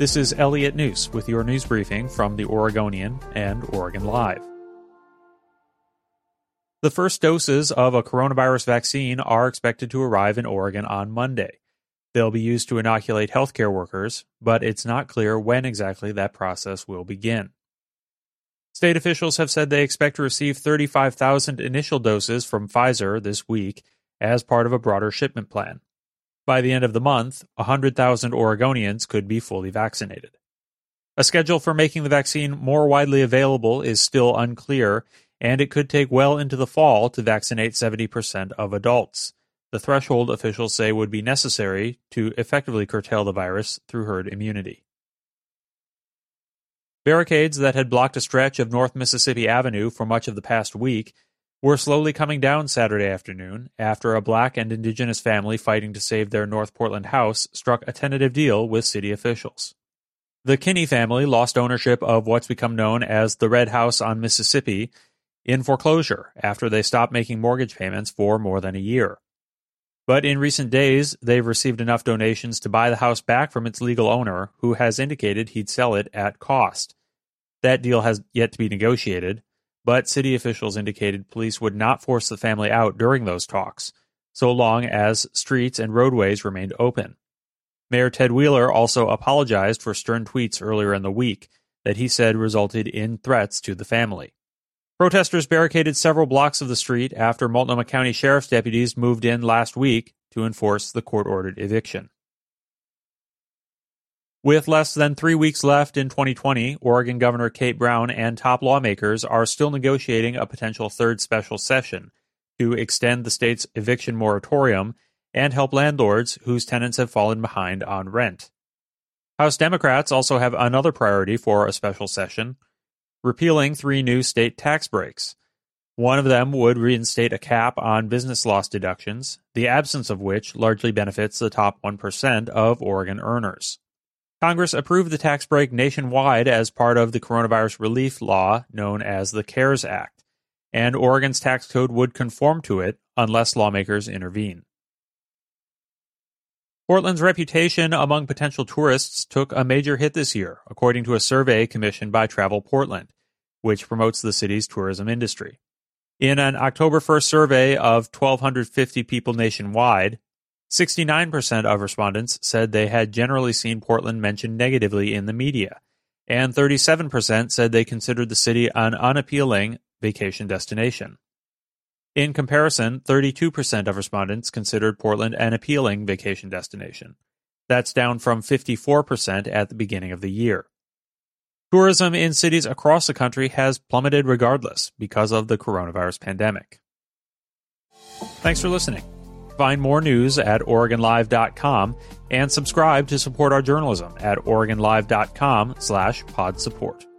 This is Elliot Njus with your news briefing from the Oregonian and Oregon Live. The first doses of a coronavirus vaccine are expected to arrive in Oregon on Monday. They'll be used to inoculate healthcare workers, but it's not clear when exactly that process will begin. State officials have said they expect to receive 35,000 initial doses from Pfizer this week as part of a broader shipment plan. By the end of the month, 100,000 Oregonians could be fully vaccinated. A schedule for making the vaccine more widely available is still unclear, and it could take well into the fall to vaccinate 70% of adults. The threshold officials say would be necessary to effectively curtail the virus through herd immunity. Barricades that had blocked a stretch of North Mississippi Avenue for much of the past week were slowly coming down Saturday afternoon after a black and indigenous family fighting to save their North Portland house struck a tentative deal with city officials. The Kinney family lost ownership of what's become known as the Red House on Mississippi in foreclosure after they stopped making mortgage payments for more than a year. But in recent days, they've received enough donations to buy the house back from its legal owner, who has indicated he'd sell it at cost. That deal has yet to be negotiated, but city officials indicated police would not force the family out during those talks, so long as streets and roadways remained open. Mayor Ted Wheeler also apologized for stern tweets earlier in the week that he said resulted in threats to the family. Protesters barricaded several blocks of the street after Multnomah County Sheriff's deputies moved in last week to enforce the court ordered eviction. With less than three weeks left in 2020, Oregon Governor Kate Brown and top lawmakers are still negotiating a potential third special session to extend the state's eviction moratorium and help landlords whose tenants have fallen behind on rent. House Democrats also have another priority for a special session repealing three new state tax breaks. One of them would reinstate a cap on business loss deductions, the absence of which largely benefits the top 1% of Oregon earners. Congress approved the tax break nationwide as part of the coronavirus relief law known as the CARES Act, and Oregon's tax code would conform to it unless lawmakers intervene. Portland's reputation among potential tourists took a major hit this year, according to a survey commissioned by Travel Portland, which promotes the city's tourism industry. In an October 1st survey of 1,250 people nationwide, 69% of respondents said they had generally seen Portland mentioned negatively in the media, and 37% said they considered the city an unappealing vacation destination. In comparison, 32% of respondents considered Portland an appealing vacation destination. That's down from 54% at the beginning of the year. Tourism in cities across the country has plummeted regardless because of the coronavirus pandemic. Thanks for listening. Find more news at OregonLive.com and subscribe to support our journalism at OregonLive.com slash pod support.